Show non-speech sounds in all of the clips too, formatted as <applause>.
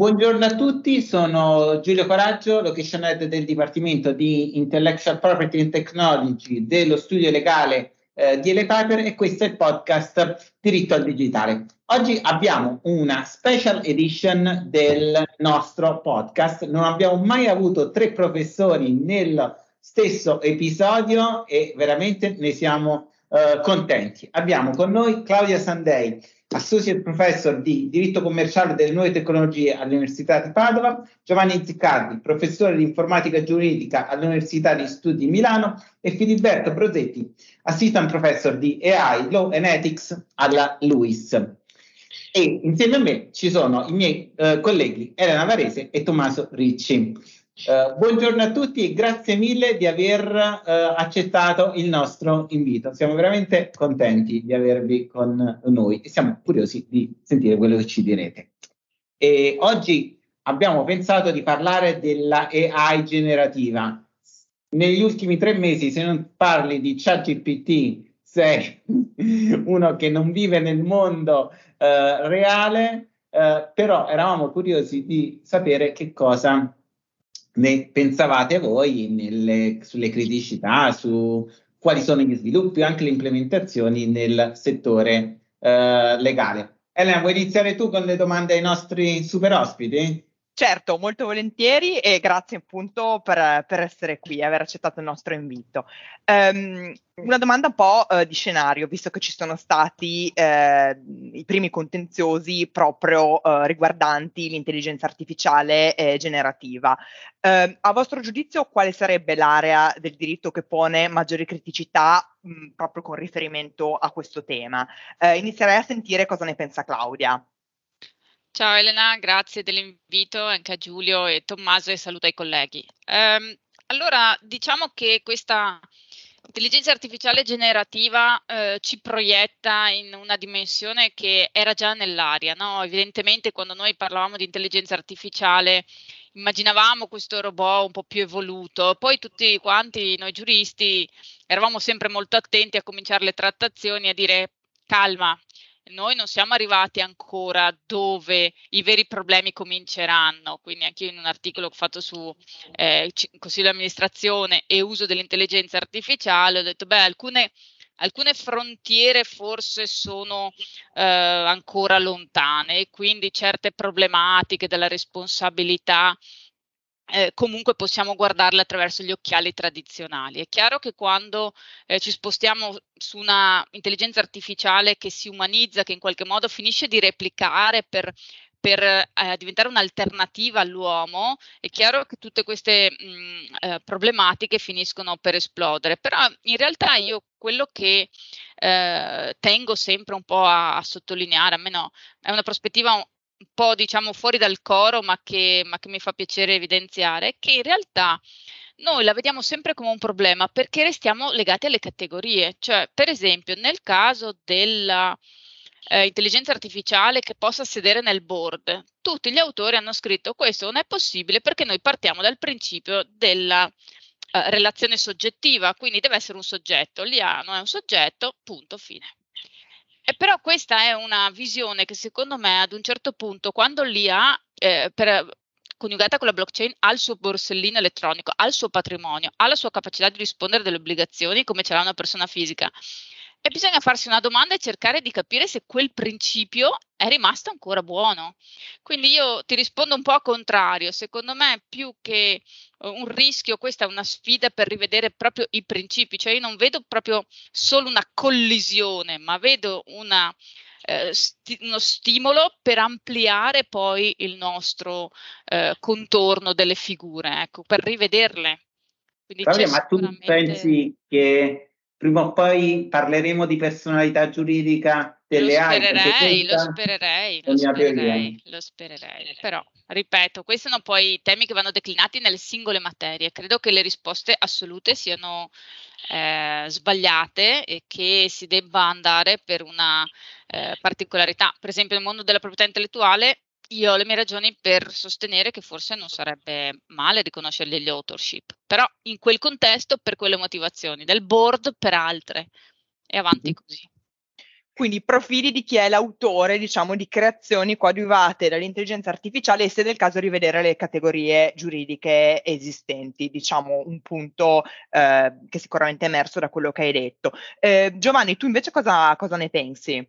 Buongiorno a tutti, sono Giulio Coraggio, location head del Dipartimento di Intellectual Property and Technology dello studio legale eh, di Ele e questo è il podcast Diritto al Digitale. Oggi abbiamo una special edition del nostro podcast. Non abbiamo mai avuto tre professori nel stesso episodio e veramente ne siamo eh, contenti. Abbiamo con noi Claudia Sandei Associate Professor di Diritto Commerciale delle Nuove Tecnologie all'Università di Padova, Giovanni Ziccardi, Professore di Informatica Giuridica all'Università di Studi di Milano e Filiberto Prosetti, Assistant Professor di AI, Law and Ethics alla LUIS. E insieme a me ci sono i miei eh, colleghi Elena Varese e Tommaso Ricci. Uh, buongiorno a tutti e grazie mille di aver uh, accettato il nostro invito. Siamo veramente contenti di avervi con noi e siamo curiosi di sentire quello che ci direte. E oggi abbiamo pensato di parlare della AI generativa. Negli ultimi tre mesi, se non parli di ChatGPT, sei <laughs> uno che non vive nel mondo uh, reale, però eravamo curiosi di sapere che cosa ne pensavate voi nelle, sulle criticità, su quali sono gli sviluppi anche le implementazioni nel settore eh, legale. Elena, vuoi iniziare tu con le domande ai nostri super ospiti? Certo, molto volentieri e grazie appunto per, per essere qui e aver accettato il nostro invito. Um, una domanda un po' uh, di scenario, visto che ci sono stati uh, i primi contenziosi proprio uh, riguardanti l'intelligenza artificiale eh, generativa. Ehm, a vostro giudizio, quale sarebbe l'area del diritto che pone maggiori criticità mh, proprio con riferimento a questo tema? inizierei a sentire cosa ne pensa Claudia. Ciao Elena, grazie dell'invito anche a Giulio e Tommaso e saluto ai colleghi. Um, allora, diciamo che questa intelligenza artificiale generativa eh, ci proietta in una dimensione che era già nell'aria, no? Evidentemente quando noi parlavamo di intelligenza artificiale immaginavamo questo robot un po' più evoluto, poi tutti quanti noi giuristi eravamo sempre molto attenti a cominciare le trattazioni a dire calma, noi non siamo arrivati ancora dove i veri problemi cominceranno, quindi anche io in un articolo che ho fatto su eh, consiglio di amministrazione e uso dell'intelligenza artificiale ho detto, beh, alcune, alcune frontiere forse sono eh, ancora lontane e quindi certe problematiche della responsabilità eh, comunque possiamo guardarle attraverso gli occhiali tradizionali. È chiaro che quando eh, ci spostiamo su una intelligenza artificiale che si umanizza, che in qualche modo finisce di replicare per, per eh, diventare un'alternativa all'uomo, è chiaro che tutte queste mh, eh, problematiche finiscono per esplodere. Però in realtà io quello che eh, tengo sempre un po' a, a sottolineare, almeno è una prospettiva un po' diciamo fuori dal coro, ma che, ma che mi fa piacere evidenziare, che in realtà noi la vediamo sempre come un problema perché restiamo legati alle categorie. Cioè, per esempio, nel caso della eh, intelligenza artificiale che possa sedere nel board, tutti gli autori hanno scritto questo non è possibile perché noi partiamo dal principio della eh, relazione soggettiva, quindi deve essere un soggetto. L'IA non è un soggetto, punto, fine. E però questa è una visione che secondo me ad un certo punto, quando l'IA, eh, per, coniugata con la blockchain, ha il suo borsellino elettronico, ha il suo patrimonio, ha la sua capacità di rispondere delle obbligazioni come ce l'ha una persona fisica, e bisogna farsi una domanda e cercare di capire se quel principio è rimasto ancora buono. Quindi io ti rispondo un po' a contrario. Secondo me, più che un rischio, questa è una sfida per rivedere proprio i principi. Cioè, io non vedo proprio solo una collisione, ma vedo una, eh, sti- uno stimolo per ampliare poi il nostro eh, contorno delle figure, ecco, per rivederle. Claudia, ma tu pensi che prima o poi parleremo di personalità giuridica delle lo spererei, lo spererei, lo spererei, lo spererei, però ripeto, questi sono poi temi che vanno declinati nelle singole materie, credo che le risposte assolute siano eh, sbagliate e che si debba andare per una eh, particolarità, per esempio nel mondo della proprietà intellettuale io ho le mie ragioni per sostenere che forse non sarebbe male riconoscergli gli authorship, però in quel contesto per quelle motivazioni, del board per altre e avanti così. quindi profili di chi è l'autore, diciamo, di creazioni coadiuvate dall'intelligenza artificiale e se del caso rivedere le categorie giuridiche esistenti, diciamo un punto eh, che sicuramente è emerso da quello che hai detto. Eh, Giovanni, tu invece cosa, cosa ne pensi?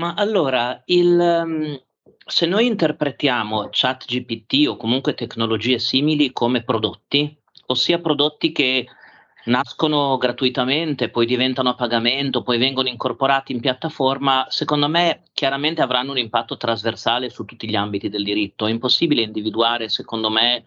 Ma allora, il, um, se noi interpretiamo ChatGPT o comunque tecnologie simili come prodotti, ossia prodotti che nascono gratuitamente, poi diventano a pagamento, poi vengono incorporati in piattaforma, secondo me chiaramente avranno un impatto trasversale su tutti gli ambiti del diritto. È impossibile individuare, secondo me,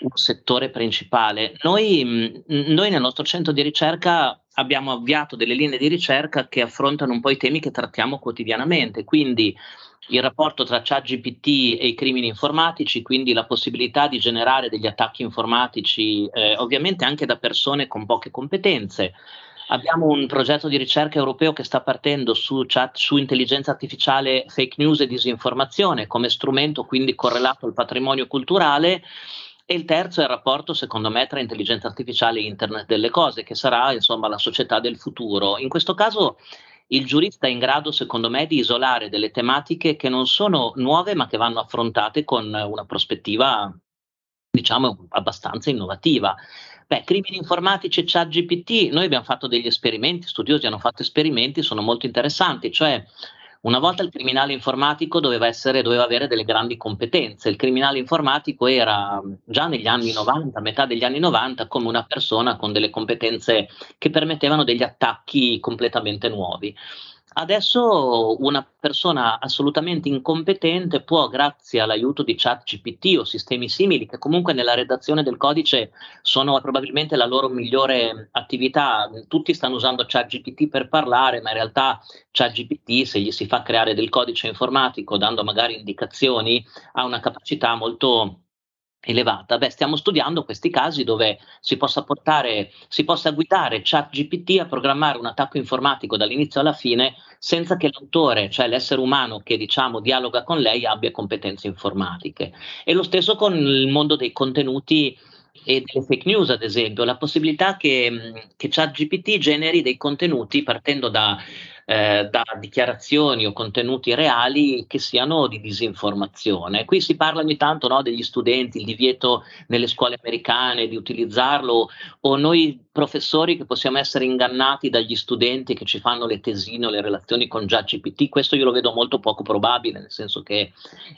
un settore principale. Noi, noi nel nostro centro di ricerca abbiamo avviato delle linee di ricerca che affrontano un po' i temi che trattiamo quotidianamente, quindi il rapporto tra ChatGPT e i crimini informatici, quindi la possibilità di generare degli attacchi informatici, eh, ovviamente anche da persone con poche competenze. Abbiamo un progetto di ricerca europeo che sta partendo su, chat, su intelligenza artificiale, fake news e disinformazione come strumento quindi correlato al patrimonio culturale. E il terzo è il rapporto, secondo me, tra intelligenza artificiale e internet delle cose, che sarà insomma la società del futuro. In questo caso il giurista è in grado, secondo me, di isolare delle tematiche che non sono nuove, ma che vanno affrontate con una prospettiva, diciamo, abbastanza innovativa. Beh, crimini informatici e chat GPT, noi abbiamo fatto degli esperimenti, studiosi hanno fatto esperimenti, sono molto interessanti, cioè una volta il criminale informatico doveva, essere, doveva avere delle grandi competenze. Il criminale informatico era già negli anni 90, metà degli anni 90, come una persona con delle competenze che permettevano degli attacchi completamente nuovi. Adesso una persona assolutamente incompetente può, grazie all'aiuto di chat GPT o sistemi simili, che comunque nella redazione del codice sono probabilmente la loro migliore attività, tutti stanno usando chat GPT per parlare, ma in realtà chat GPT, se gli si fa creare del codice informatico dando magari indicazioni, ha una capacità molto elevata. Beh, stiamo studiando questi casi dove si possa portare, si possa guidare ChatGPT a programmare un attacco informatico dall'inizio alla fine senza che l'autore, cioè l'essere umano che diciamo dialoga con lei, abbia competenze informatiche. E lo stesso con il mondo dei contenuti e delle fake news, ad esempio, la possibilità che, che ChatGPT generi dei contenuti partendo da eh, da dichiarazioni o contenuti reali che siano di disinformazione. Qui si parla ogni tanto no, degli studenti, il divieto nelle scuole americane di utilizzarlo o noi professori che possiamo essere ingannati dagli studenti che ci fanno le tesine o le relazioni con ChatGPT, questo io lo vedo molto poco probabile, nel senso che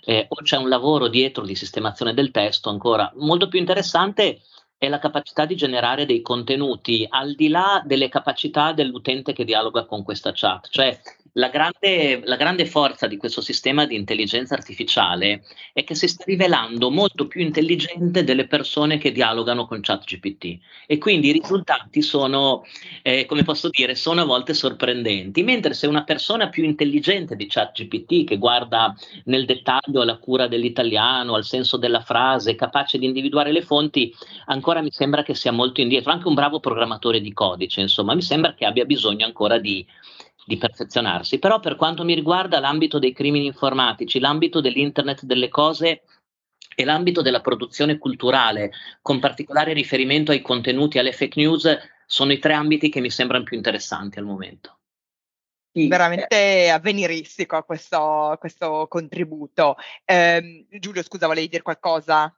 eh, o c'è un lavoro dietro di sistemazione del testo ancora molto più interessante è la capacità di generare dei contenuti al di là delle capacità dell'utente che dialoga con questa chat. Cioè, la grande, la grande, forza di questo sistema di intelligenza artificiale è che si sta rivelando molto più intelligente delle persone che dialogano con ChatGPT. E quindi i risultati sono, eh, come posso dire, sono a volte sorprendenti, mentre se una persona più intelligente di ChatGPT che guarda nel dettaglio alla cura dell'italiano, al senso della frase, capace di individuare le fonti, ancora mi sembra che sia molto indietro, anche un bravo programmatore di codice, insomma, mi sembra che abbia bisogno ancora di di perfezionarsi, però per quanto mi riguarda l'ambito dei crimini informatici, l'ambito dell'internet delle cose e l'ambito della produzione culturale, con particolare riferimento ai contenuti, alle fake news, sono i tre ambiti che mi sembrano più interessanti al momento. Sì, veramente avveniristico questo, questo contributo. Eh, Giulio, scusa, volevi dire qualcosa?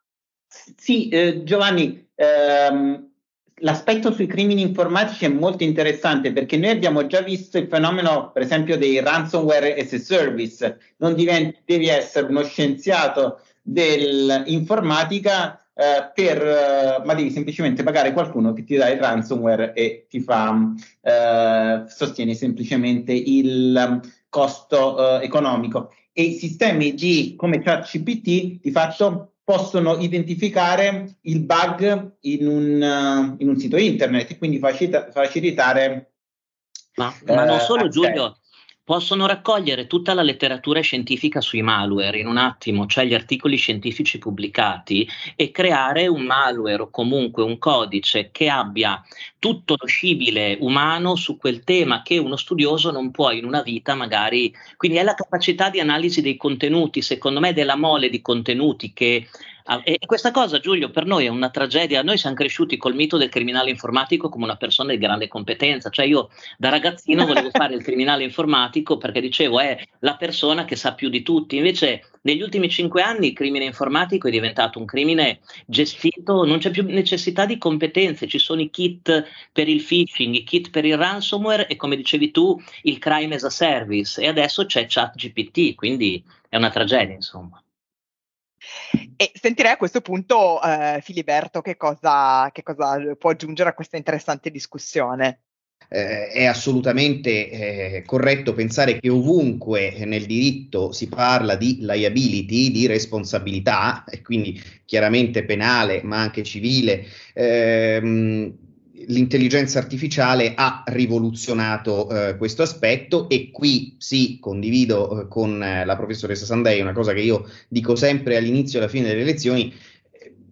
Sì, eh, Giovanni, ehm, l'aspetto sui crimini informatici è molto interessante perché noi abbiamo già visto il fenomeno, per esempio, dei ransomware as a service. Non diventi, devi essere uno scienziato dell'informatica eh, per, eh, ma devi semplicemente pagare qualcuno che ti dà il ransomware e ti fa, eh, sostiene semplicemente il costo eh, economico. E i sistemi di come ChatGPT di fatto possono identificare il bug in un, uh, in un sito internet e quindi facilita- facilitare. Ma, ma non solo, Giulio, possono raccogliere tutta la letteratura scientifica sui malware in un attimo, cioè gli articoli scientifici pubblicati, e creare un malware o comunque un codice che abbia tutto lo scibile umano su quel tema che uno studioso non può in una vita magari. Quindi è la capacità di analisi dei contenuti, secondo me, della mole di contenuti che e questa cosa, Giulio, per noi è una tragedia. Noi siamo cresciuti col mito del criminale informatico come una persona di grande competenza. Cioè, io da ragazzino <laughs> volevo fare il criminale informatico perché dicevo è la persona che sa più di tutti. Invece, negli ultimi cinque anni il crimine informatico è diventato un crimine gestito, non c'è più necessità di competenze, ci sono i kit per il phishing, i kit per il ransomware e come dicevi tu, il crime as a service. E adesso c'è ChatGPT, quindi è una tragedia, insomma. E sentirei a questo punto eh, Filiberto che cosa, che cosa può aggiungere a questa interessante discussione. Eh, è assolutamente eh, corretto pensare che ovunque nel diritto si parla di liability, di responsabilità, e quindi chiaramente penale ma anche civile, ehm, l'intelligenza artificiale ha rivoluzionato eh, questo aspetto e qui sì, condivido eh, con eh, la professoressa Sandei una cosa che io dico sempre all'inizio e alla fine delle lezioni,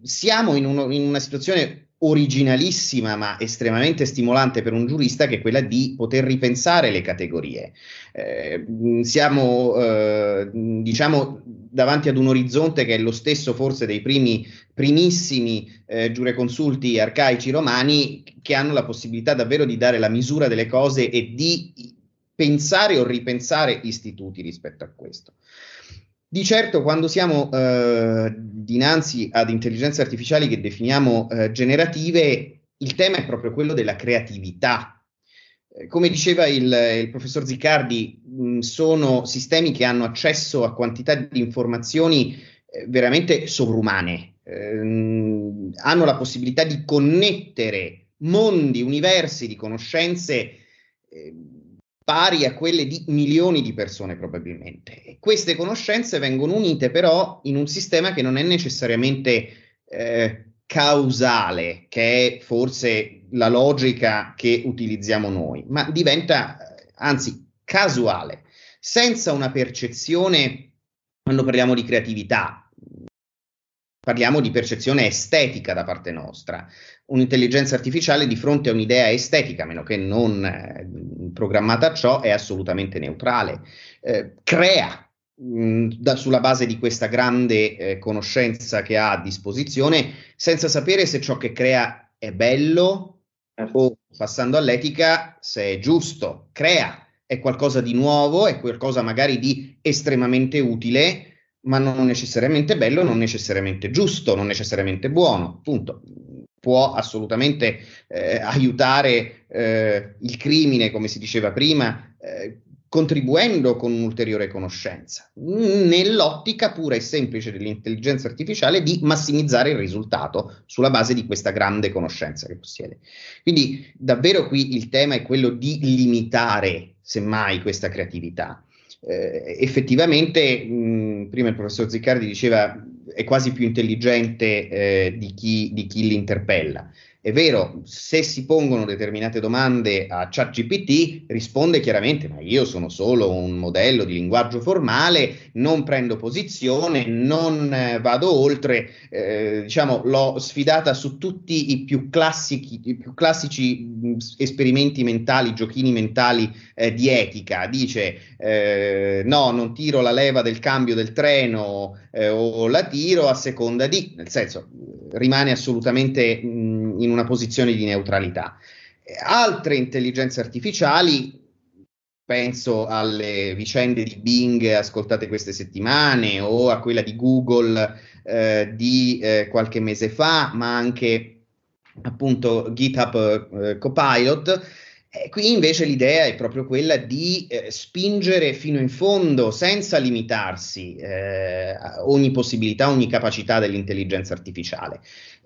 siamo in, uno, in una situazione originalissima ma estremamente stimolante per un giurista che è quella di poter ripensare le categorie. Eh, siamo eh, diciamo davanti ad un orizzonte che è lo stesso forse dei primi primissimi eh, giureconsulti arcaici romani che hanno la possibilità davvero di dare la misura delle cose e di pensare o ripensare istituti rispetto a questo. Di certo, quando siamo eh, dinanzi ad intelligenze artificiali che definiamo eh, generative, il tema è proprio quello della creatività. Eh, come diceva il, il professor Ziccardi, mh, sono sistemi che hanno accesso a quantità di informazioni eh, veramente sovrumane, ehm, hanno la possibilità di connettere mondi, universi di conoscenze eh, pari a quelle di milioni di persone probabilmente. E queste conoscenze vengono unite però in un sistema che non è necessariamente eh, causale, che è forse la logica che utilizziamo noi, ma diventa anzi casuale, senza una percezione, quando parliamo di creatività, parliamo di percezione estetica da parte nostra. Un'intelligenza artificiale di fronte a un'idea estetica, a meno che non eh, programmata a ciò, è assolutamente neutrale. Eh, crea mh, mm, da, sulla base di questa grande eh, conoscenza che ha a disposizione, senza sapere se ciò che crea è bello certo. o, passando all'etica, se è giusto. Crea, è qualcosa di nuovo, è qualcosa magari di estremamente utile ma non necessariamente bello, non necessariamente giusto, non necessariamente buono, appunto. Può assolutamente eh, aiutare eh, il crimine, come si diceva prima, eh, contribuendo con un'ulteriore conoscenza, nell'ottica pura e semplice dell'intelligenza artificiale di massimizzare il risultato sulla base di questa grande conoscenza che possiede. Quindi davvero qui il tema è quello di limitare semmai questa creatività eh, effettivamente, mh, prima il professor Ziccardi diceva è quasi più intelligente eh, di, chi, di chi l'interpella. È vero, se si pongono determinate domande a ChatGPT, risponde chiaramente: Ma io sono solo un modello di linguaggio formale, non prendo posizione, non eh, vado oltre. Eh, diciamo, l'ho sfidata su tutti i più, classici, i più classici mh, esperimenti mentali, giochini mentali eh, di etica. Dice: eh, No, non tiro la leva del cambio del treno eh, o la tiro a seconda di, nel senso, rimane assolutamente mh, in una posizione di neutralità. Altre intelligenze artificiali, penso alle vicende di Bing ascoltate queste settimane o a quella di Google eh, di eh, qualche mese fa, ma anche appunto GitHub eh, Copilot, qui invece l'idea è proprio quella di eh, spingere fino in fondo, senza limitarsi eh, ogni possibilità, ogni capacità dell'intelligenza artificiale,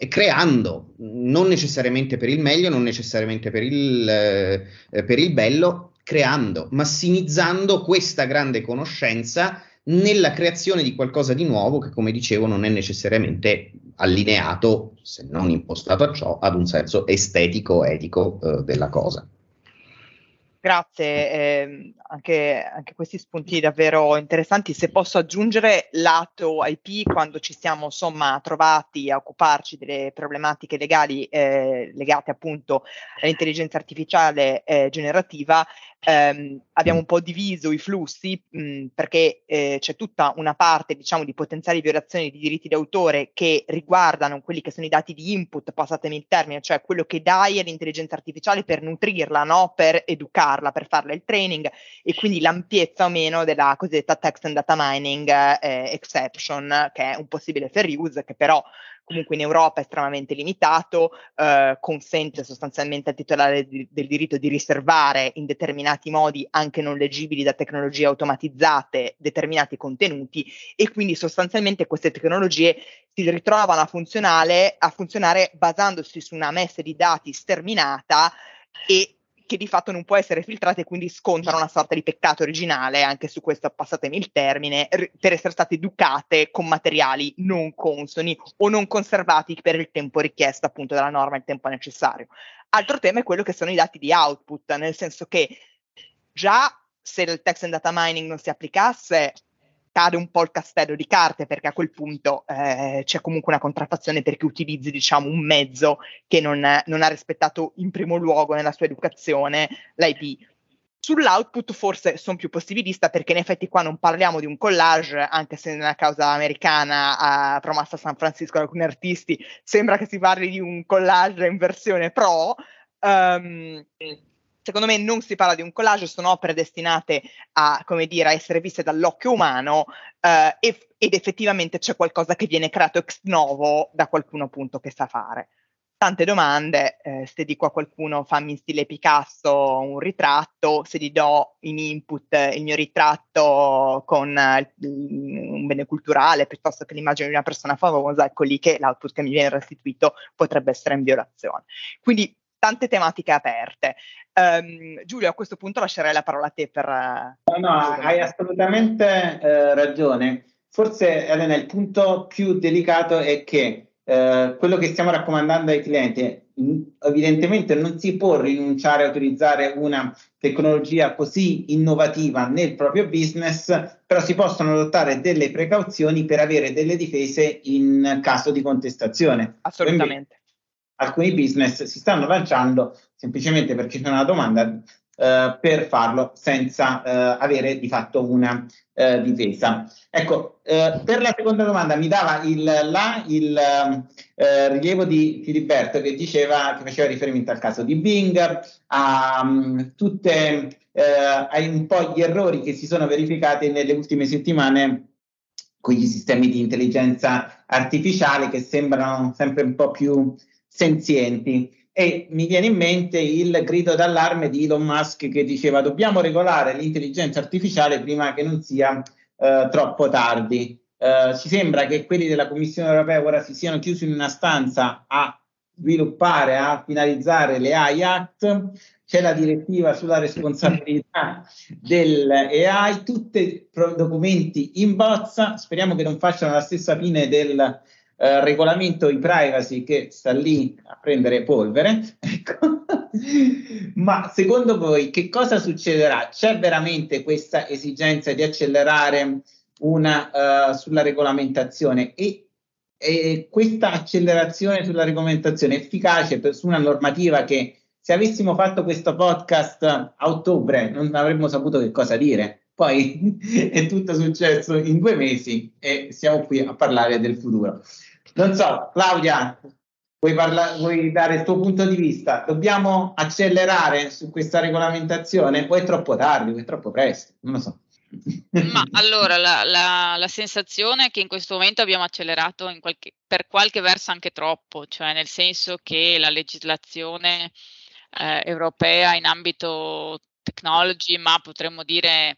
creando, non necessariamente per il meglio, non necessariamente per il, eh, per il bello, creando, massimizzando questa grande conoscenza nella creazione di qualcosa di nuovo che, come dicevo, non è necessariamente allineato, se non impostato a ciò, ad un senso estetico, etico eh, della cosa. Grazie, eh, anche, anche, questi spunti davvero interessanti. Se posso aggiungere lato IP, quando ci siamo insomma trovati a occuparci delle problematiche legali eh, legate appunto all'intelligenza artificiale eh, generativa, ehm, abbiamo un po' diviso i flussi mh, perché eh, c'è tutta una parte diciamo di potenziali violazioni di diritti d'autore che riguardano quelli che sono i dati di input, passatemi il termine, cioè quello che dai all'intelligenza artificiale per nutrirla, no? per educarla per farle il training e quindi l'ampiezza o meno della cosiddetta text and data mining eh, exception, che è un possibile fair use, che però comunque in Europa è estremamente limitato, eh, consente sostanzialmente al titolare di, del diritto di riservare in determinati modi, anche non leggibili da tecnologie automatizzate, determinati contenuti e quindi sostanzialmente queste tecnologie si ritrovano a, a funzionare basandosi su una messa di dati sterminata e che di fatto non può essere filtrata e quindi scontano una sorta di peccato originale, anche su questo passatemi il termine, per essere state educate con materiali non consoni o non conservati per il tempo richiesto appunto dalla norma, il tempo necessario. Altro tema è quello che sono i dati di output, nel senso che già se il text and data mining non si applicasse, cade un po' il castello di carte perché a quel punto eh, c'è comunque una contraffazione perché utilizzi diciamo un mezzo che non, non ha rispettato in primo luogo nella sua educazione l'IP. Sull'output forse sono più possibilista perché in effetti qua non parliamo di un collage, anche se nella causa americana promossa a San Francisco da alcuni artisti sembra che si parli di un collage in versione pro. Um, secondo me non si parla di un collage, sono opere destinate a, dire, a essere viste dall'occhio umano eh, e, ed effettivamente c'è qualcosa che viene creato ex novo da qualcuno appunto che sa fare. Tante domande, eh, se dico a qualcuno fammi in stile Picasso un ritratto, se gli do in input il mio ritratto con eh, un bene culturale piuttosto che l'immagine di una persona famosa, ecco lì che l'output che mi viene restituito potrebbe essere in violazione. Quindi tante tematiche aperte. Um, Giulio, a questo punto lascerei la parola a te per... No, no, hai assolutamente eh, ragione. Forse, Elena, il punto più delicato è che eh, quello che stiamo raccomandando ai clienti evidentemente non si può rinunciare a utilizzare una tecnologia così innovativa nel proprio business, però si possono adottare delle precauzioni per avere delle difese in caso di contestazione. Assolutamente alcuni business si stanno lanciando semplicemente perché c'è una domanda eh, per farlo senza eh, avere di fatto una eh, difesa. Ecco, eh, per la seconda domanda mi dava il, là il eh, rilievo di Filiberto che diceva che faceva riferimento al caso di Bing, a um, tutte eh, un po' gli errori che si sono verificati nelle ultime settimane con gli sistemi di intelligenza artificiale che sembrano sempre un po' più senzienti. E mi viene in mente il grido d'allarme di Elon Musk che diceva dobbiamo regolare l'intelligenza artificiale prima che non sia eh, troppo tardi. Eh, ci sembra che quelli della Commissione europea ora si siano chiusi in una stanza a sviluppare, a finalizzare le AI Act, c'è la direttiva sulla responsabilità dell'AI, tutti documenti in bozza, speriamo che non facciano la stessa fine del eh, regolamento di privacy che sta lì a prendere polvere. <laughs> Ecco. Ma secondo voi che cosa succederà? C'è veramente questa esigenza di accelerare una, uh, sulla regolamentazione e, e, questa accelerazione sulla regolamentazione è efficace per, su una normativa che se avessimo fatto questo podcast a ottobre non avremmo saputo che cosa dire. Poi <laughs> è tutto successo in due mesi e siamo qui a parlare del futuro. Non so, Claudia, vuoi, parla- vuoi dare il tuo punto di vista? Dobbiamo accelerare su questa regolamentazione o è troppo tardi o è troppo presto? Non lo so. Ma allora la, la, la, sensazione è che in questo momento abbiamo accelerato qualche, per qualche verso anche troppo, cioè nel senso che la legislazione eh, europea in ambito technology, ma potremmo dire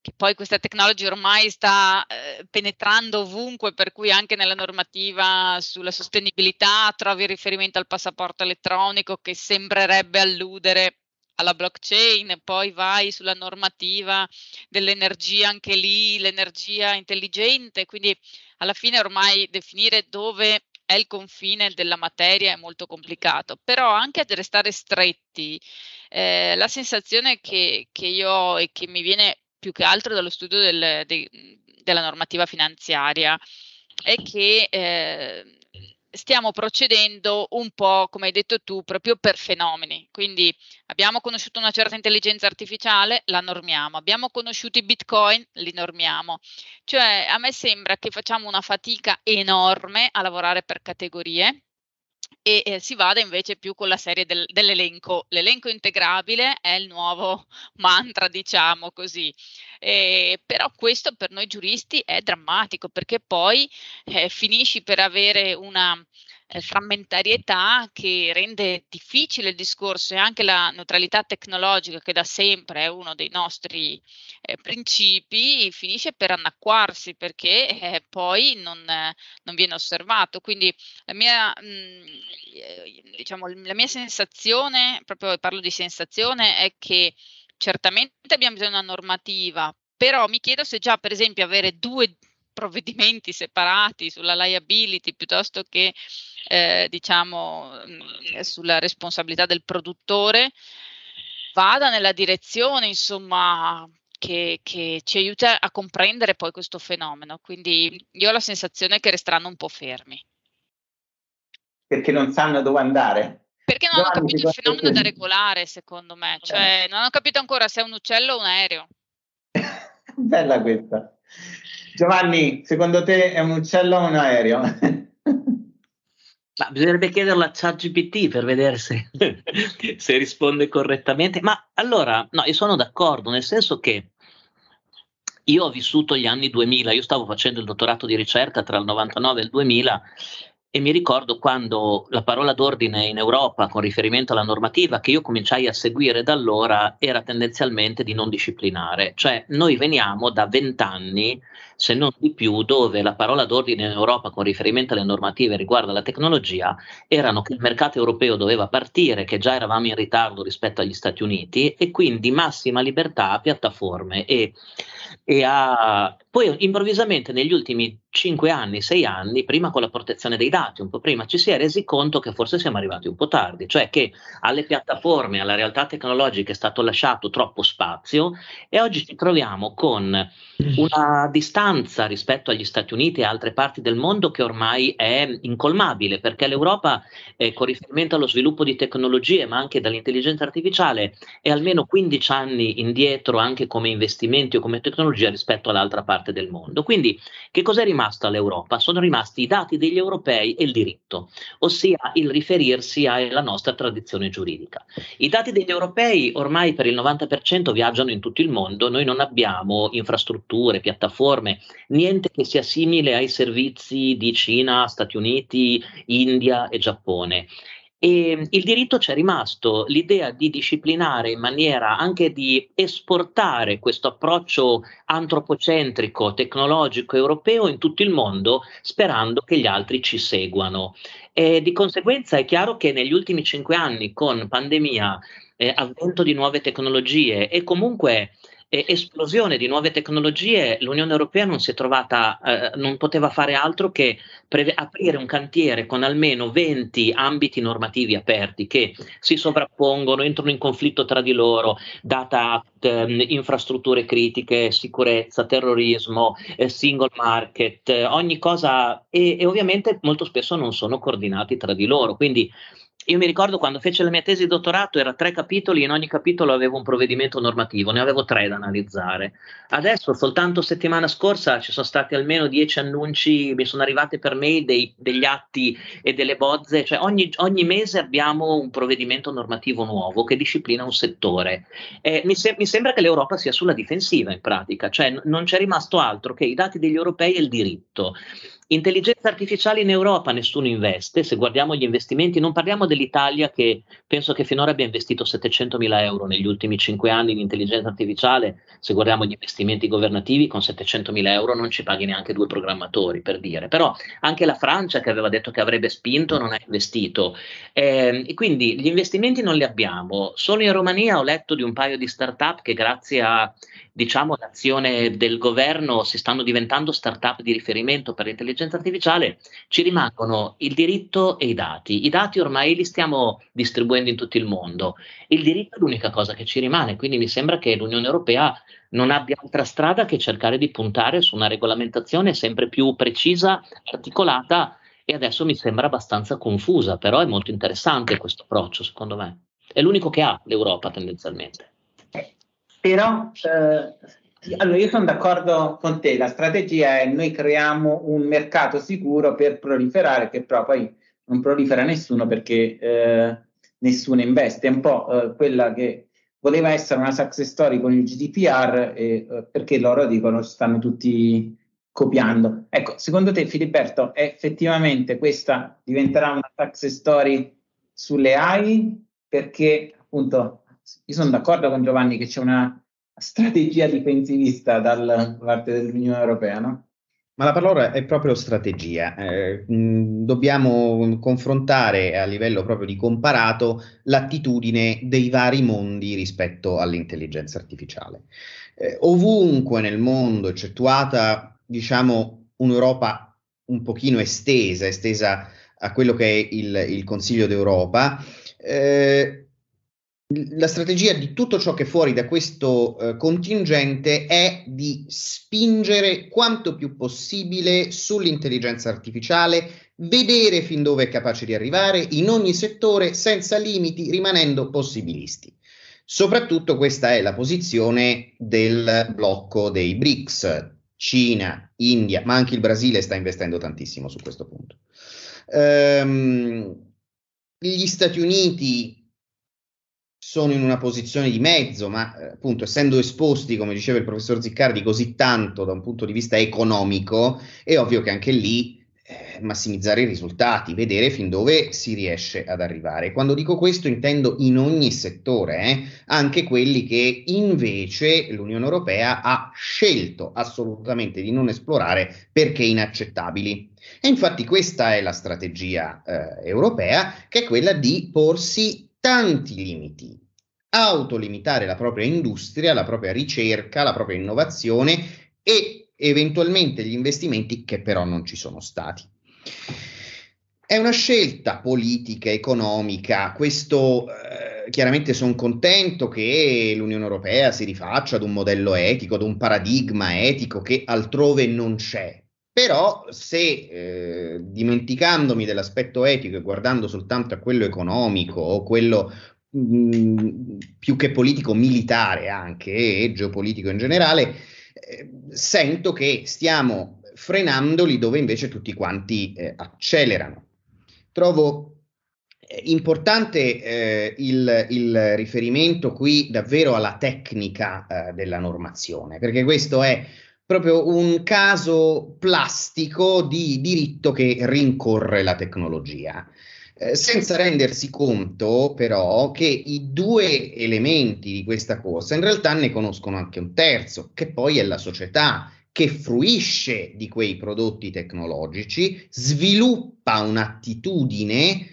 che poi questa tecnologia ormai sta eh, penetrando ovunque, per cui anche nella normativa sulla sostenibilità trovi riferimento al passaporto elettronico che sembrerebbe alludere alla blockchain, poi vai sulla normativa dell'energia, anche lì l'energia intelligente, quindi alla fine ormai definire dove è il confine della materia, è molto complicato, però anche ad restare stretti, eh, la sensazione che, che, io ho e che mi viene più che altro dallo studio del, de, della normativa finanziaria è che eh, stiamo procedendo un po', come hai detto tu, proprio per fenomeni. Quindi abbiamo conosciuto una certa intelligenza artificiale, la normiamo. Abbiamo conosciuto i bitcoin, li normiamo. Cioè, a me sembra che facciamo una fatica enorme a lavorare per categorie e eh, si vada invece più con la serie del, dell'elenco. L'elenco integrabile è il nuovo <laughs> mantra, diciamo così. Eh, però questo per noi giuristi è drammatico perché poi eh, finisci per avere una eh, frammentarietà che rende difficile il discorso e anche la neutralità tecnologica che da sempre è uno dei nostri eh, principi finisce per annacquarsi perché eh, poi non, non, viene osservato. Quindi la mia, mh, mm, diciamo, la mia sensazione, proprio parlo di sensazione, è che certamente abbiamo bisogno di una normativa, però mi chiedo se già per esempio avere due provvedimenti separati sulla liability piuttosto che eh, diciamo mm, sulla responsabilità del produttore vada nella direzione insomma che, che, ci aiuta a comprendere poi questo fenomeno. Quindi io ho la sensazione che resteranno un po' fermi. Perché non sanno dove andare. Perché non hanno capito il fenomeno da regolare secondo me. Cioè non hanno capito ancora se è un uccello o un aereo. <laughs> Bella questa Giovanni, secondo te è un uccello o un aereo? <laughs> Ma bisognerebbe chiederlo a ChatGPT per vedere se, <laughs> se, risponde correttamente. Ma allora, no, io sono d'accordo, nel senso che io ho vissuto gli anni 2000, io stavo facendo il dottorato di ricerca tra il 99 e il 2000 e mi ricordo quando la parola d'ordine in Europa con riferimento alla normativa che io cominciai a seguire da allora era tendenzialmente di non disciplinare, cioè noi veniamo da vent'anni, se non di più, dove la parola d'ordine in Europa con riferimento alle normative riguardo alla tecnologia erano che il mercato europeo doveva partire, che già eravamo in ritardo rispetto agli Stati Uniti e quindi massima libertà a piattaforme. E e ha, poi improvvisamente negli ultimi 5 anni, 6 anni, prima con la protezione dei dati, un po' prima, ci si è resi conto che forse siamo arrivati un po' tardi, cioè che alle piattaforme, alla realtà tecnologica è stato lasciato troppo spazio e oggi ci troviamo con una distanza rispetto agli Stati Uniti e altre parti del mondo che ormai è incolmabile, perché l'Europa, eh, con riferimento allo sviluppo di tecnologie, ma anche dall'intelligenza artificiale, è almeno 15 anni indietro anche come investimenti o come tecnologia rispetto all'altra parte del mondo. Quindi che cos'è rimasto all'Europa? Sono rimasti i dati degli europei e il diritto, ossia il riferirsi alla nostra tradizione giuridica. I dati degli europei ormai per il 90% viaggiano in tutto il mondo, noi non abbiamo infrastrutture, piattaforme, niente che sia simile ai servizi di Cina, Stati Uniti, India e Giappone. E il diritto c'è rimasto, l'idea di disciplinare in maniera anche di esportare questo approccio antropocentrico, tecnologico europeo in tutto il mondo, sperando che gli altri ci seguano. E di conseguenza è chiaro che negli ultimi cinque anni, con pandemia, eh, avvento di nuove tecnologie e comunque e esplosione di nuove tecnologie, l'Unione Europea non si è trovata, eh, non poteva fare altro che preve- aprire un cantiere con almeno 20 ambiti normativi aperti che si sovrappongono, entrano in conflitto tra di loro, data ehm, infrastrutture critiche, sicurezza, terrorismo, eh, single market, eh, ogni cosa e, e ovviamente molto spesso non sono coordinati tra di loro. Quindi io mi ricordo quando fece la mia tesi di dottorato, era tre capitoli, in ogni capitolo avevo un provvedimento normativo, ne avevo tre da analizzare. Adesso, soltanto settimana scorsa, ci sono stati almeno dieci annunci, mi sono arrivati per mail dei, degli atti e delle bozze, cioè ogni, ogni, mese abbiamo un provvedimento normativo nuovo che disciplina un settore. Eh, mi, se, mi, sembra che l'Europa sia sulla difensiva in pratica, cioè n- non c'è rimasto altro che i dati degli europei e il diritto. Intelligenza artificiale in Europa nessuno investe, se guardiamo gli investimenti, non parliamo dell'Italia che penso che finora abbia investito 700 mila euro negli ultimi cinque anni in intelligenza artificiale, se guardiamo gli investimenti governativi con 700 mila euro non ci paghi neanche due programmatori per dire, però anche la Francia che aveva detto che avrebbe spinto non ha investito. Eh, e quindi gli investimenti non li abbiamo, solo in Romania ho letto di un paio di start-up che grazie a diciamo, l'azione del governo si stanno diventando start-up di riferimento per l'intelligenza artificiale, ci rimangono il diritto e i dati. I dati ormai li stiamo distribuendo in tutto il mondo. Il diritto è l'unica cosa che ci rimane, quindi mi sembra che l'Unione Europea non abbia altra strada che cercare di puntare su una regolamentazione sempre più precisa, articolata e adesso mi sembra abbastanza confusa, però è molto interessante questo approccio, secondo me. È l'unico che ha l'Europa tendenzialmente. Però, eh, allora io sono d'accordo con te, la strategia è noi creiamo un mercato sicuro per proliferare, che però poi non prolifera nessuno perché eh, nessuno investe, è un po' eh, quella che voleva essere una success story con il GDPR e eh, perché loro dicono stanno tutti copiando. Ecco, secondo te Filiberto, effettivamente questa diventerà una success story sulle AI? Perché appunto io sono d'accordo con Giovanni che c'è una strategia difensivista dalla parte dell'Unione Europea, no? Ma la parola è proprio strategia. Eh, mh, dobbiamo confrontare a livello proprio di comparato l'attitudine dei vari mondi rispetto all'intelligenza artificiale. Eh, ovunque nel mondo, eccettuata, diciamo, un'Europa un pochino estesa, estesa a quello che è il, il Consiglio d'Europa, eh, la strategia di tutto ciò che è fuori da questo eh, contingente è di spingere quanto più possibile sull'intelligenza artificiale, vedere fin dove è capace di arrivare in ogni settore senza limiti, rimanendo possibilisti. Soprattutto questa è la posizione del blocco dei BRICS, Cina, India, ma anche il Brasile sta investendo tantissimo su questo punto. Ehm, gli Stati Uniti sono in una posizione di mezzo, ma eh, appunto essendo esposti, come diceva il professor Ziccardi, così tanto da un punto di vista economico, è ovvio che anche lì eh, massimizzare i risultati, vedere fin dove si riesce ad arrivare. Quando dico questo intendo in ogni settore, eh, anche quelli che invece l'Unione Europea ha scelto assolutamente di non esplorare perché inaccettabili. E infatti questa è la strategia eh, europea, che è quella di porsi tanti limiti, autolimitare la propria industria, la propria ricerca, la propria innovazione e eventualmente gli investimenti che però non ci sono stati. È una scelta politica, economica, questo eh, chiaramente sono contento che l'Unione Europea si rifaccia ad un modello etico, ad un paradigma etico che altrove non c'è. Però se eh, dimenticandomi dell'aspetto etico e guardando soltanto a quello economico o quello mh, mm, più che politico militare anche e geopolitico in generale, eh, sento che stiamo frenandoli dove invece tutti quanti eh, accelerano. Trovo eh, importante eh, il, il, riferimento qui davvero alla tecnica eh, della normazione, perché questo è proprio un caso plastico di diritto che rincorre la tecnologia. Eh, senza rendersi conto però che i due elementi di questa corsa in realtà ne conoscono anche un terzo, che poi è la società che fruisce di quei prodotti tecnologici, sviluppa un'attitudine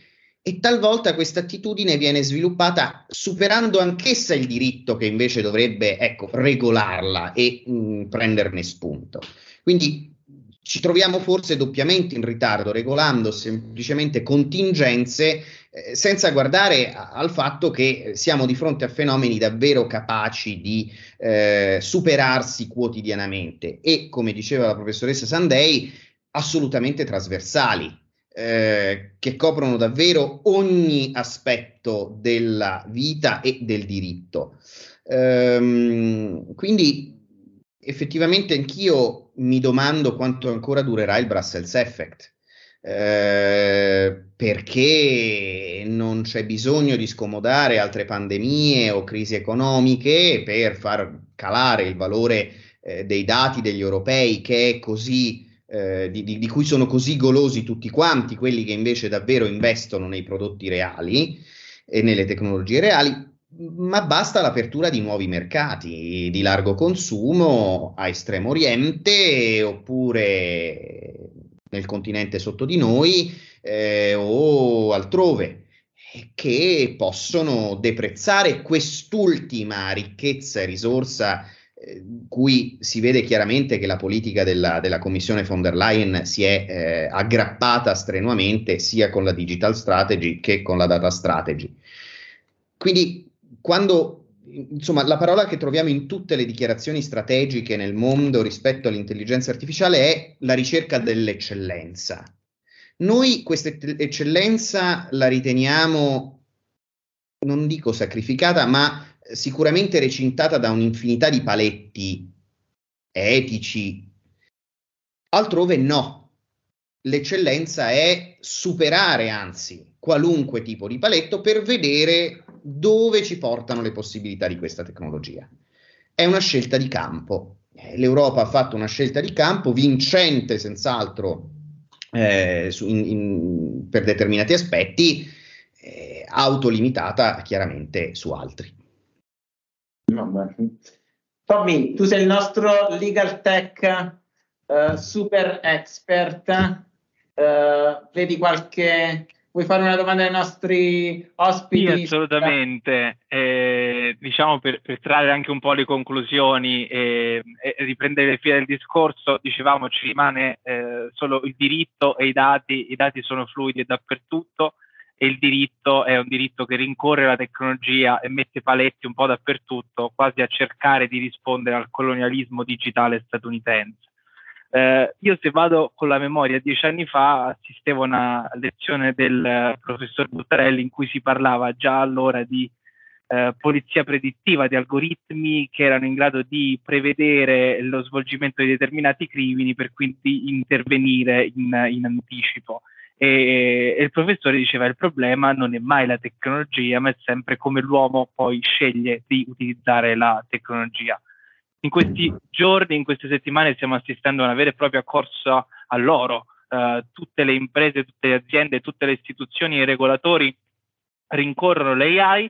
e talvolta questa attitudine viene sviluppata superando anch'essa il diritto che invece dovrebbe ecco, regolarla e mh, mm, prenderne spunto. Quindi ci troviamo forse doppiamente in ritardo, regolando semplicemente contingenze eh, senza guardare al fatto che siamo di fronte a fenomeni davvero capaci di eh, superarsi quotidianamente e, come diceva la professoressa Sandei, assolutamente trasversali eh, che coprono davvero ogni aspetto della vita e del diritto. Ehm, quindi effettivamente anch'io mi domando quanto ancora durerà il Brussels effect. Eh, perché non c'è bisogno di scomodare altre pandemie o crisi economiche per far calare il valore eh, dei dati degli europei che è così eh, di, di, di, cui sono così golosi tutti quanti, quelli che invece davvero investono nei prodotti reali e nelle tecnologie reali, ma basta l'apertura di nuovi mercati di largo consumo a Estremo Oriente oppure nel continente sotto di noi eh, o altrove che possono deprezzare quest'ultima ricchezza e risorsa cui si vede chiaramente che la politica della, della Commissione von der Leyen si è eh, aggrappata strenuamente sia con la digital strategy che con la data strategy. Quindi quando insomma, la parola che troviamo in tutte le dichiarazioni strategiche nel mondo rispetto all'intelligenza artificiale è la ricerca dell'eccellenza. Noi questa eccellenza la riteniamo, non dico sacrificata, ma sicuramente recintata da un'infinità di paletti etici. Altrove no. L'eccellenza è superare, anzi, qualunque tipo di paletto per vedere dove ci portano le possibilità di questa tecnologia. È una scelta di campo. Eh, L'Europa ha fatto una scelta di campo vincente, senz'altro, eh, su, in, in, per determinati aspetti, eh, autolimitata chiaramente su altri. Tommy, tu sei il nostro legal tech uh, super expert. Uh, vedi qualche Vuoi fare una domanda ai nostri ospiti? Sì, assolutamente. Eh, diciamo per, per, trarre anche un po' le conclusioni e, e riprendere le file del discorso, dicevamo ci rimane eh, solo il diritto e i dati, i dati sono fluidi dappertutto e il diritto è un diritto che rincorre la tecnologia e mette paletti un po' dappertutto, quasi a cercare di rispondere al colonialismo digitale statunitense. Eh, io se vado con la memoria, dieci anni fa assistevo a una lezione del eh, professor Buttarelli in cui si parlava già allora di eh, polizia predittiva, di algoritmi che erano in grado di prevedere lo svolgimento di determinati crimini per quindi intervenire in, in anticipo. E, e, il professore diceva il problema non è mai la tecnologia, ma è sempre come l'uomo poi sceglie di utilizzare la tecnologia in questi giorni, in queste settimane stiamo assistendo a una vera e propria corsa all'oro. Uh, tutte le imprese, tutte le aziende, tutte le istituzioni e i regolatori rincorrono l'AI.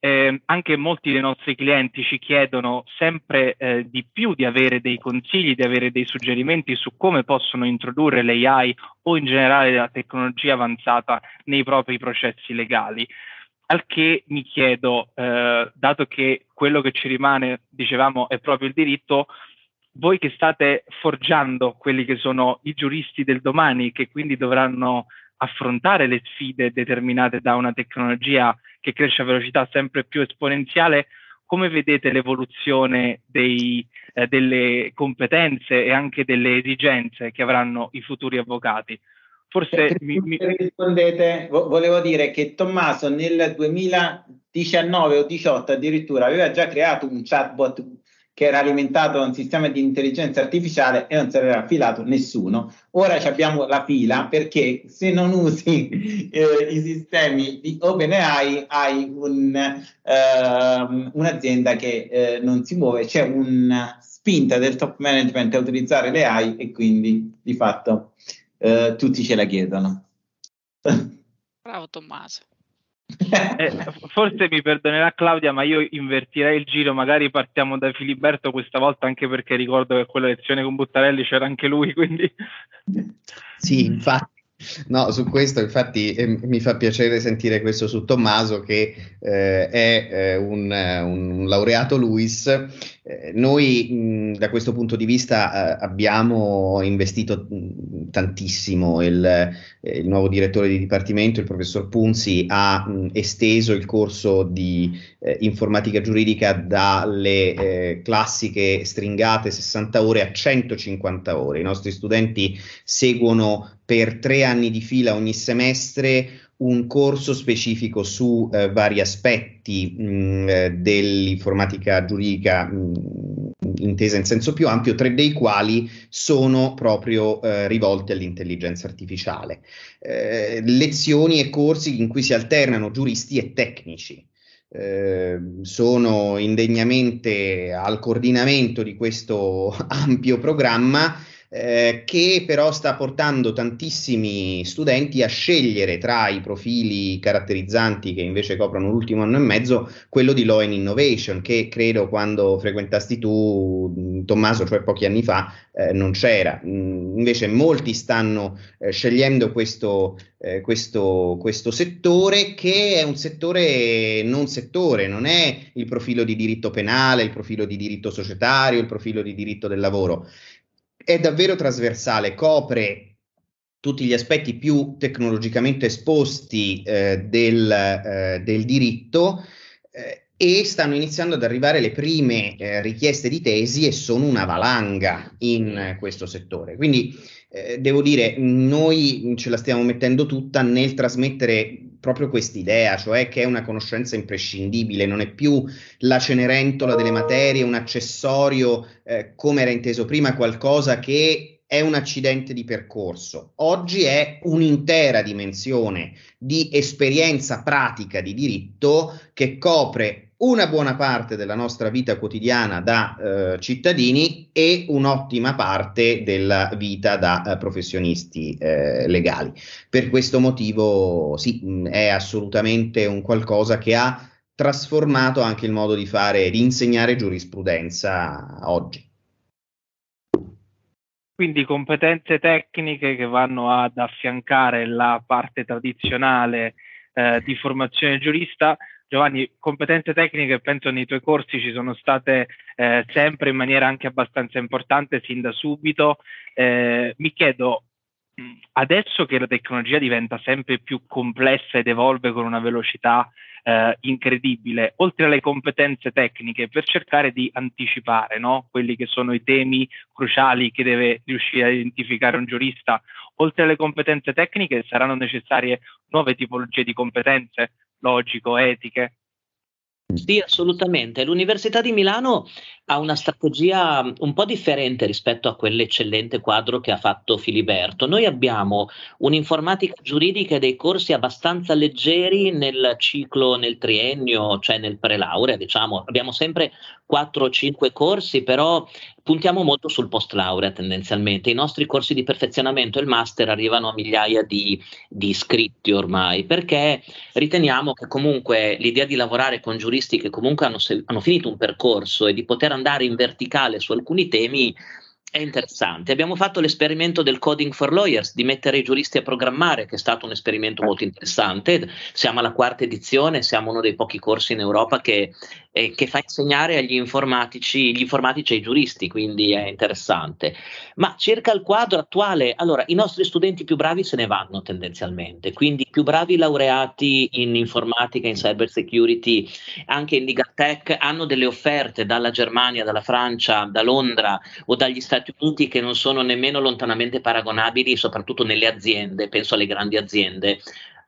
Eh, anche molti dei nostri clienti ci chiedono sempre eh, di più di avere dei consigli, di avere dei suggerimenti su come possono introdurre l'AI o in generale la tecnologia avanzata nei propri processi legali. Al che mi chiedo, eh, dato che quello che ci rimane, dicevamo, è proprio il diritto, voi che state forgiando quelli che sono i giuristi del domani, che quindi dovranno affrontare le sfide determinate da una tecnologia che cresce a velocità sempre più esponenziale, come vedete l'evoluzione dei, eh, delle competenze e anche delle esigenze che avranno i futuri avvocati? Forse mi, mi... rispondete, volevo dire che Tommaso nel 2019 o 2018 addirittura aveva già creato un chatbot che era alimentato da un sistema di intelligenza artificiale e non se l'era affilato nessuno. Ora abbiamo la fila perché se non usi eh, i sistemi di OpenAI hai un, eh, un'azienda che eh, non si muove, c'è una spinta del top management a utilizzare le AI e quindi di fatto eh, tutti ce la chiedono. Bravo Tommaso. Eh, forse mi perdonerà Claudia, ma io invertirei il giro, magari partiamo da Filiberto questa volta, anche perché ricordo che quella lezione con Buttarelli c'era anche lui, quindi... Sì, infatti No, su questo infatti eh, mi fa piacere sentire questo su Tommaso che eh, è eh, un, un, laureato LUIS. Eh, noi mh, da questo punto di vista eh, abbiamo investito mh, tantissimo. Il, eh, il, nuovo direttore di dipartimento, il professor Punzi, ha mh, esteso il corso di informatica giuridica dalle classiche stringate 60 ore a 150 ore. I nostri studenti seguono per tre anni di fila ogni semestre un corso specifico su eh, vari aspetti mh, mm, eh, dell'informatica giuridica mh, mm, intesa in senso più ampio, tre dei quali sono proprio eh, rivolti all'intelligenza artificiale. Eh, lezioni e corsi in cui si alternano giuristi e tecnici. Eh, sono indegnamente al coordinamento di questo <laughs> ampio programma eh, che però sta portando tantissimi studenti a scegliere tra i profili caratterizzanti che invece coprono l'ultimo anno e mezzo quello di Law and Innovation, che credo quando frequentasti tu, Tommaso, cioè pochi anni fa, eh, non c'era. Invece molti stanno eh, scegliendo questo, eh, questo, questo settore che è un settore non settore, non è il profilo di diritto penale, il profilo di diritto societario, il profilo di diritto del lavoro. È davvero trasversale, copre tutti gli aspetti più tecnologicamente esposti eh, del, eh, del, diritto eh, e stanno iniziando ad arrivare le prime eh, richieste di tesi e sono una valanga in questo settore. Quindi eh, devo dire, noi ce la stiamo mettendo tutta nel trasmettere proprio quest'idea, cioè che è una conoscenza imprescindibile, non è più la cenerentola delle materie, un accessorio eh, come era inteso prima, qualcosa che è un accidente di percorso. Oggi è un'intera dimensione di esperienza pratica di diritto che copre una buona parte della nostra vita quotidiana da eh, cittadini e un'ottima parte della vita da eh, professionisti eh, legali. Per questo motivo sì, mh, è assolutamente un qualcosa che ha trasformato anche il modo di fare, di insegnare giurisprudenza oggi. Quindi competenze tecniche che vanno ad affiancare la parte tradizionale eh, di formazione giurista Giovanni, competenze tecniche penso nei tuoi corsi ci sono state eh, sempre in maniera anche abbastanza importante sin da subito. Eh, mi chiedo, adesso che la tecnologia diventa sempre più complessa ed evolve con una velocità eh, incredibile, oltre alle competenze tecniche, per cercare di anticipare no? quelli che sono i temi cruciali che deve riuscire a identificare un giurista, oltre alle competenze tecniche saranno necessarie nuove tipologie di competenze, logico-etiche. Sì, assolutamente. L'Università di Milano ha una strategia un po' differente rispetto a quell'eccellente quadro che ha fatto Filiberto. Noi abbiamo un'informatica giuridica e dei corsi abbastanza leggeri nel ciclo, nel triennio, cioè nel prelaurea, diciamo. Abbiamo sempre 4 o 5 corsi, però puntiamo molto sul post laurea tendenzialmente. I nostri corsi di perfezionamento e il master arrivano a migliaia di, di iscritti ormai, perché riteniamo che comunque l'idea di lavorare con giuristi che comunque hanno, hanno finito un percorso e di poter andare in verticale su alcuni temi è interessante. Abbiamo fatto l'esperimento del coding for lawyers, di mettere i giuristi a programmare, che è stato un esperimento molto interessante. Siamo alla quarta edizione, siamo uno dei pochi corsi in Europa che eh, che fa insegnare agli informatici, gli informatici ai giuristi, quindi è interessante. Ma circa il quadro attuale, allora i nostri studenti più bravi se ne vanno tendenzialmente, quindi i più bravi laureati in informatica, in cyber security, anche in legal tech, hanno delle offerte dalla Germania, dalla Francia, da Londra o dagli Stati Uniti che non sono nemmeno lontanamente paragonabili, soprattutto nelle aziende, penso alle grandi aziende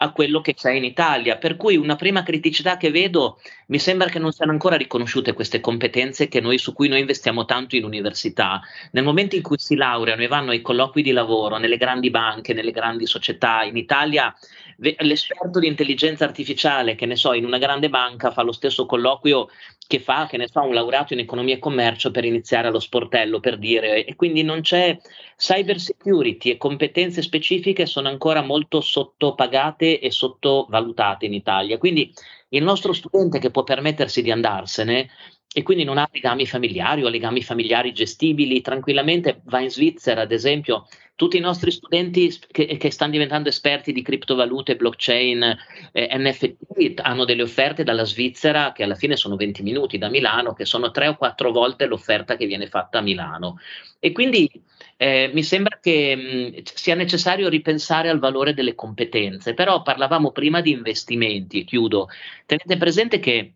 a quello che c'è in Italia. Per cui una prima criticità che vedo, mi sembra che non siano ancora riconosciute queste competenze noi, su cui noi investiamo tanto in università. Nel momento in cui si laureano e vanno ai colloqui di lavoro nelle grandi banche, nelle grandi società, in Italia l'esperto di intelligenza artificiale, che ne so, in una grande banca fa lo stesso colloquio che fa, che ne so, un laureato in economia e commercio per iniziare allo sportello, per dire, e quindi non c'è cyber security e competenze specifiche sono ancora molto sottopagate e sottovalutate in Italia. Quindi il nostro studente che può permettersi di andarsene e quindi non ha legami familiari o legami familiari gestibili, tranquillamente va in Svizzera, ad esempio, tutti i nostri studenti che, che stanno diventando esperti di criptovalute, blockchain, eh, NFT hanno delle offerte dalla Svizzera che alla fine sono 20 minuti da Milano, che sono tre o quattro volte l'offerta che viene fatta a Milano. E quindi eh, mi sembra che mh, sia necessario ripensare al valore delle competenze, però parlavamo prima di investimenti, chiudo. Tenete presente che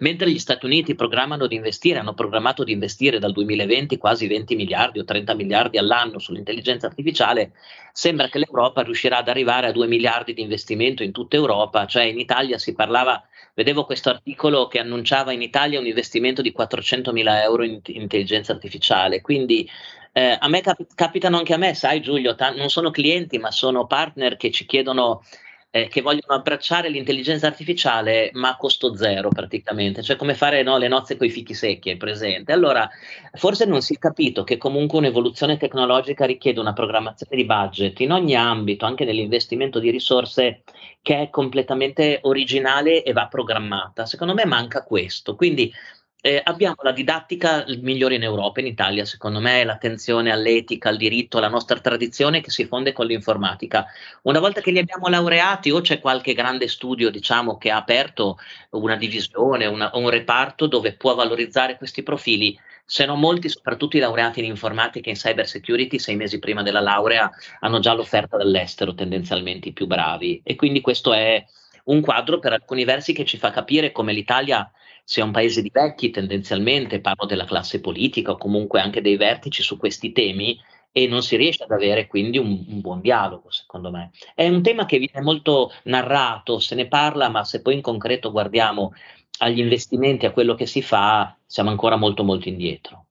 Mentre gli Stati Uniti programmano di investire, hanno programmato di investire dal 2020 quasi 20 miliardi o 30 miliardi all'anno sull'intelligenza artificiale, sembra che l'Europa riuscirà ad arrivare a 2 miliardi di investimento in tutta Europa, cioè in Italia si parlava, vedevo questo articolo che annunciava in Italia un investimento di 400 mila euro in intelligenza artificiale, quindi eh, a me cap- capitano anche a me, sai Giulio, t- non sono clienti ma sono partner che ci chiedono eh, che vogliono abbracciare l'intelligenza artificiale ma a costo zero praticamente, cioè come fare no, le nozze con i fichi secchi, è presente. Allora, forse non si è capito che comunque un'evoluzione tecnologica richiede una programmazione di budget in ogni ambito, anche nell'investimento di risorse che è completamente originale e va programmata. Secondo me manca questo, quindi eh, abbiamo la didattica migliore in Europa, in Italia, secondo me, l'attenzione all'etica, al diritto, alla nostra tradizione che si fonde con l'informatica. Una volta che li abbiamo laureati, o c'è qualche grande studio, diciamo, che ha aperto una divisione, una, un reparto dove può valorizzare questi profili, se non molti, soprattutto i laureati in informatica e in cyber security, sei mesi prima della laurea, hanno già l'offerta dall'estero, tendenzialmente i più bravi. E quindi questo è un quadro per alcuni versi che ci fa capire come l'Italia sia un paese di vecchi tendenzialmente, parlo della classe politica o comunque anche dei vertici su questi temi e non si riesce ad avere quindi un, un, buon dialogo, secondo me. È un tema che viene molto narrato, se ne parla, ma se poi in concreto guardiamo agli investimenti, a quello che si fa, siamo ancora molto molto indietro.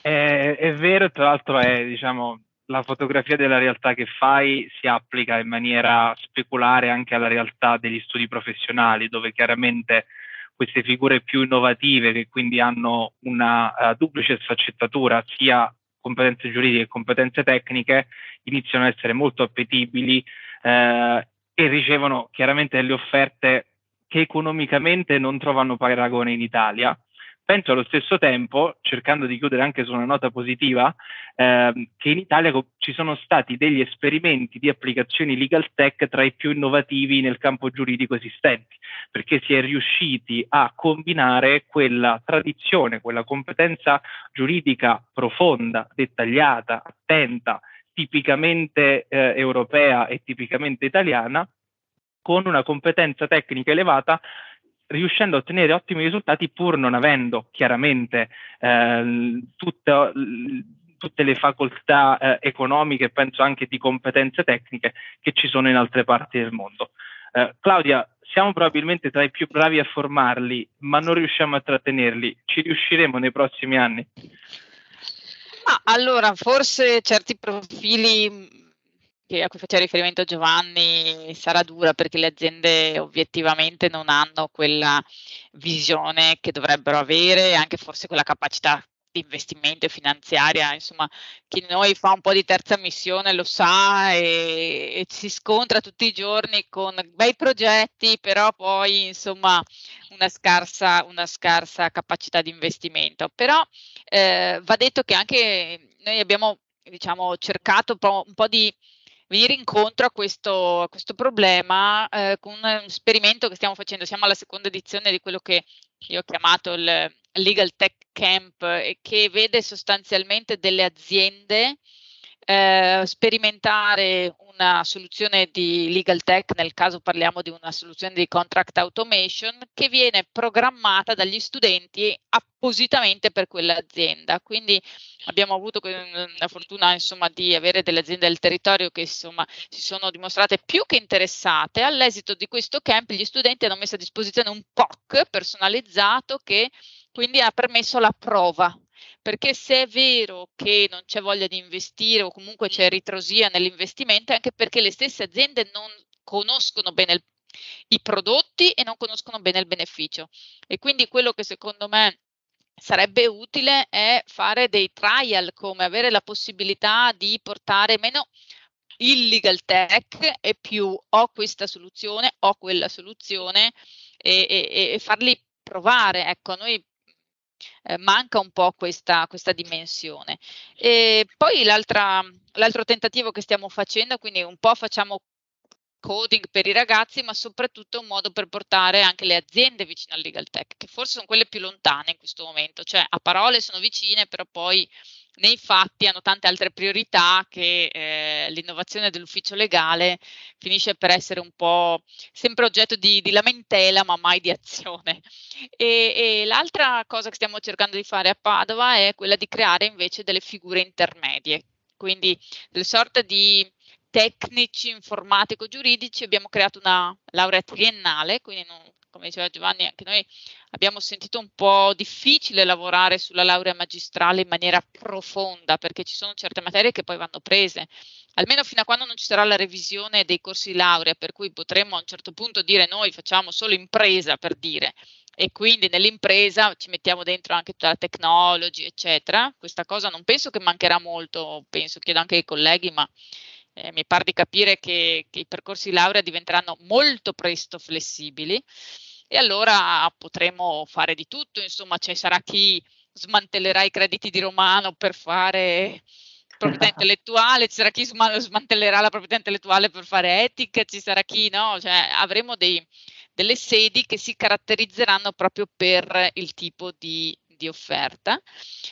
È, è vero, tra l'altro è diciamo, la fotografia della realtà che fai si applica in maniera speculare anche alla realtà degli studi professionali, dove chiaramente queste figure più innovative, che quindi hanno una uh, duplice sfaccettatura, sia competenze giuridiche che competenze tecniche, iniziano ad essere molto appetibili eh, e ricevono chiaramente delle offerte che economicamente non trovano paragone in Italia penso allo stesso tempo, cercando di chiudere anche su una nota positiva, ehm, che in Italia ci sono stati degli esperimenti di applicazioni legal tech tra i più innovativi nel campo giuridico esistenti, perché si è riusciti a combinare quella tradizione, quella competenza giuridica profonda, dettagliata, attenta, tipicamente eh, europea e tipicamente italiana, con una competenza tecnica elevata riuscendo a ottenere ottimi risultati pur non avendo chiaramente eh, tutto, tutte le facoltà eh, economiche, penso anche di competenze tecniche che ci sono in altre parti del mondo. Eh, Claudia, siamo probabilmente tra i più bravi a formarli, ma non riusciamo a trattenerli. Ci riusciremo nei prossimi anni? Ma allora, forse certi profili a cui faceva riferimento Giovanni sarà dura perché le aziende obiettivamente non hanno quella visione che dovrebbero avere, anche forse quella capacità di investimento e finanziaria, insomma, chi noi fa un po' di terza missione lo sa e, e, si scontra tutti i giorni con bei progetti, però poi insomma una scarsa, una scarsa capacità di investimento. Però eh, va detto che anche noi abbiamo diciamo, cercato un po di venire incontro a questo, a questo problema eh, con un esperimento che stiamo facendo. Siamo alla seconda edizione di quello che io ho chiamato il Legal Tech Camp e che vede sostanzialmente delle aziende eh, sperimentare una soluzione di legal tech, nel caso parliamo di una soluzione di contract automation, che viene programmata dagli studenti appositamente per quell'azienda. Quindi abbiamo avuto la fortuna insomma, di avere delle aziende del territorio che insomma, si sono dimostrate più che interessate. All'esito di questo camp gli studenti hanno messo a disposizione un POC personalizzato che quindi ha permesso la prova perché se è vero che non c'è voglia di investire o comunque c'è ritrosia nell'investimento, è anche perché le stesse aziende non conoscono bene il, i prodotti e non conoscono bene il beneficio. E quindi quello che secondo me sarebbe utile è fare dei trial, come avere la possibilità di portare meno il legal tech e più ho questa soluzione, ho quella soluzione e, e, e farli provare. Ecco, noi eh, manca un po' questa, questa dimensione. E poi l'altro tentativo che stiamo facendo, quindi un po' facciamo coding per i ragazzi, ma soprattutto un modo per portare anche le aziende vicino al legal tech, che forse sono quelle più lontane in questo momento, cioè a parole sono vicine, però poi nei fatti hanno tante altre priorità che eh, l'innovazione dell'ufficio legale finisce per essere un po' sempre oggetto di, di lamentela ma mai di azione. E, e, l'altra cosa che stiamo cercando di fare a Padova è quella di creare invece delle figure intermedie, quindi delle sorte di tecnici informatico-giuridici. Abbiamo creato una laurea triennale, quindi non come diceva Giovanni, anche noi abbiamo sentito un po' difficile lavorare sulla laurea magistrale in maniera profonda perché ci sono certe materie che poi vanno prese, almeno fino a quando non ci sarà la revisione dei corsi di laurea, per cui potremmo a un certo punto dire noi facciamo solo impresa per dire e quindi nell'impresa ci mettiamo dentro anche tutta la technology, eccetera. Questa cosa non penso che mancherà molto, penso, chiedo anche ai colleghi, ma eh, mi pare di capire che, che i percorsi di laurea diventeranno molto presto flessibili. E allora potremo fare di tutto, insomma, ci sarà chi smantellerà i crediti di Romano per fare proprietà <laughs> intellettuale, ci sarà chi smantellerà la proprietà intellettuale per fare etica, ci sarà chi no, cioè avremo dei, delle sedi che si caratterizzeranno proprio per il tipo di, di offerta.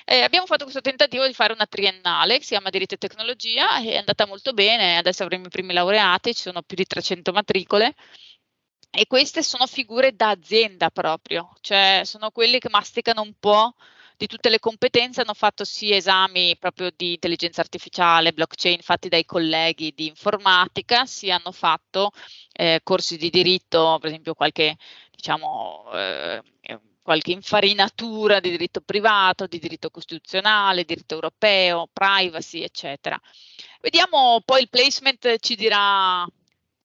Eh, abbiamo fatto questo tentativo di fare una triennale che si chiama Diritto e Tecnologia è andata molto bene, adesso avremo i primi laureati, ci sono più di 300 matricole. E queste sono figure da azienda proprio, cioè sono quelli che masticano un po' di tutte le competenze, hanno fatto sì esami proprio di intelligenza artificiale, blockchain fatti dai colleghi di informatica, sì hanno fatto eh, corsi di diritto, per esempio qualche, diciamo, eh, qualche infarinatura di diritto privato, di diritto costituzionale, diritto europeo, privacy, eccetera. Vediamo poi il placement ci dirà,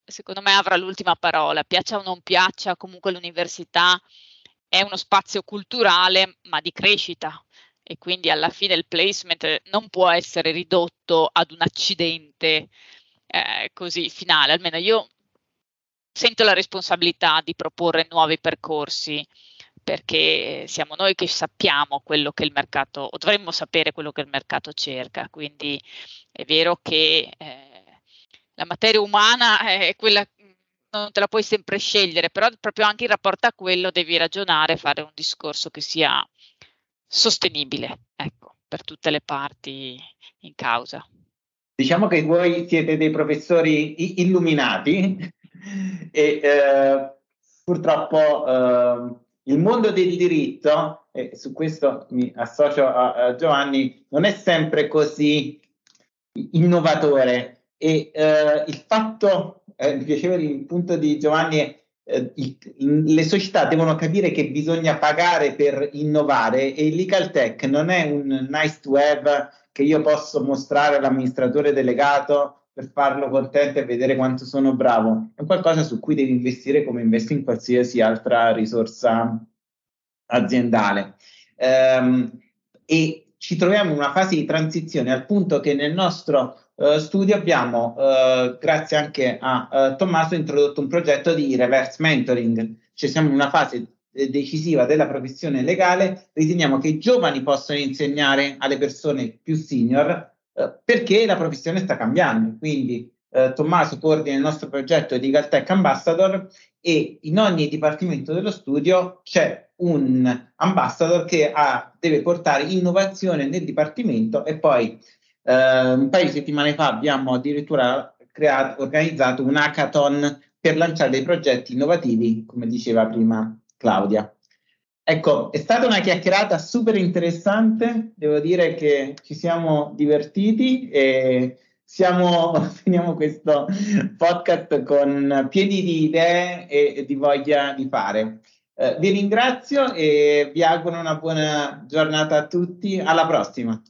secondo me avrà l'ultima parola, piaccia o non piaccia, comunque l'università è uno spazio culturale ma di crescita. E quindi alla fine il placement non può essere ridotto ad un accidente eh, così finale, almeno io sento la responsabilità di proporre nuovi percorsi perché siamo noi che sappiamo quello che il mercato, o dovremmo sapere quello che il mercato cerca, quindi è vero che eh, la materia umana è quella, non te la puoi sempre scegliere, però proprio anche in rapporto a quello devi ragionare, fare un discorso che sia sostenibile, ecco, per tutte le parti in causa. Diciamo che voi siete dei professori illuminati <laughs> e eh, purtroppo eh, il mondo del diritto, e su questo mi associo a, a Giovanni, non è sempre così innovatore. E eh, il fatto, eh, mi piaceva il punto di Giovanni, eh, il, le società devono capire che bisogna pagare per innovare e il legal tech non è un nice to have che io posso mostrare all'amministratore delegato per farlo contento e vedere quanto sono bravo, è qualcosa su cui devi investire come investi in qualsiasi altra risorsa aziendale. Um, e ci troviamo in una fase di transizione al punto che nel nostro uh, studio abbiamo, uh, grazie anche a uh, Tommaso, introdotto un progetto di reverse mentoring, cioè siamo in una fase decisiva della professione legale, riteniamo che i giovani possano insegnare alle persone più senior eh, perché la professione sta cambiando. Quindi eh, Tommaso coordina il nostro progetto di Galtech Ambassador e in ogni dipartimento dello studio c'è un ambassador che ha, deve portare innovazione nel dipartimento e poi eh, un paio di settimane fa abbiamo addirittura creato, organizzato un hackathon per lanciare dei progetti innovativi, come diceva prima Claudia. Ecco, è stata una chiacchierata super interessante, devo dire che ci siamo divertiti e siamo, <laughs> finiamo questo podcast con pieni di idee e, di voglia di fare. Eh, vi ringrazio e vi auguro una buona giornata a tutti, alla prossima.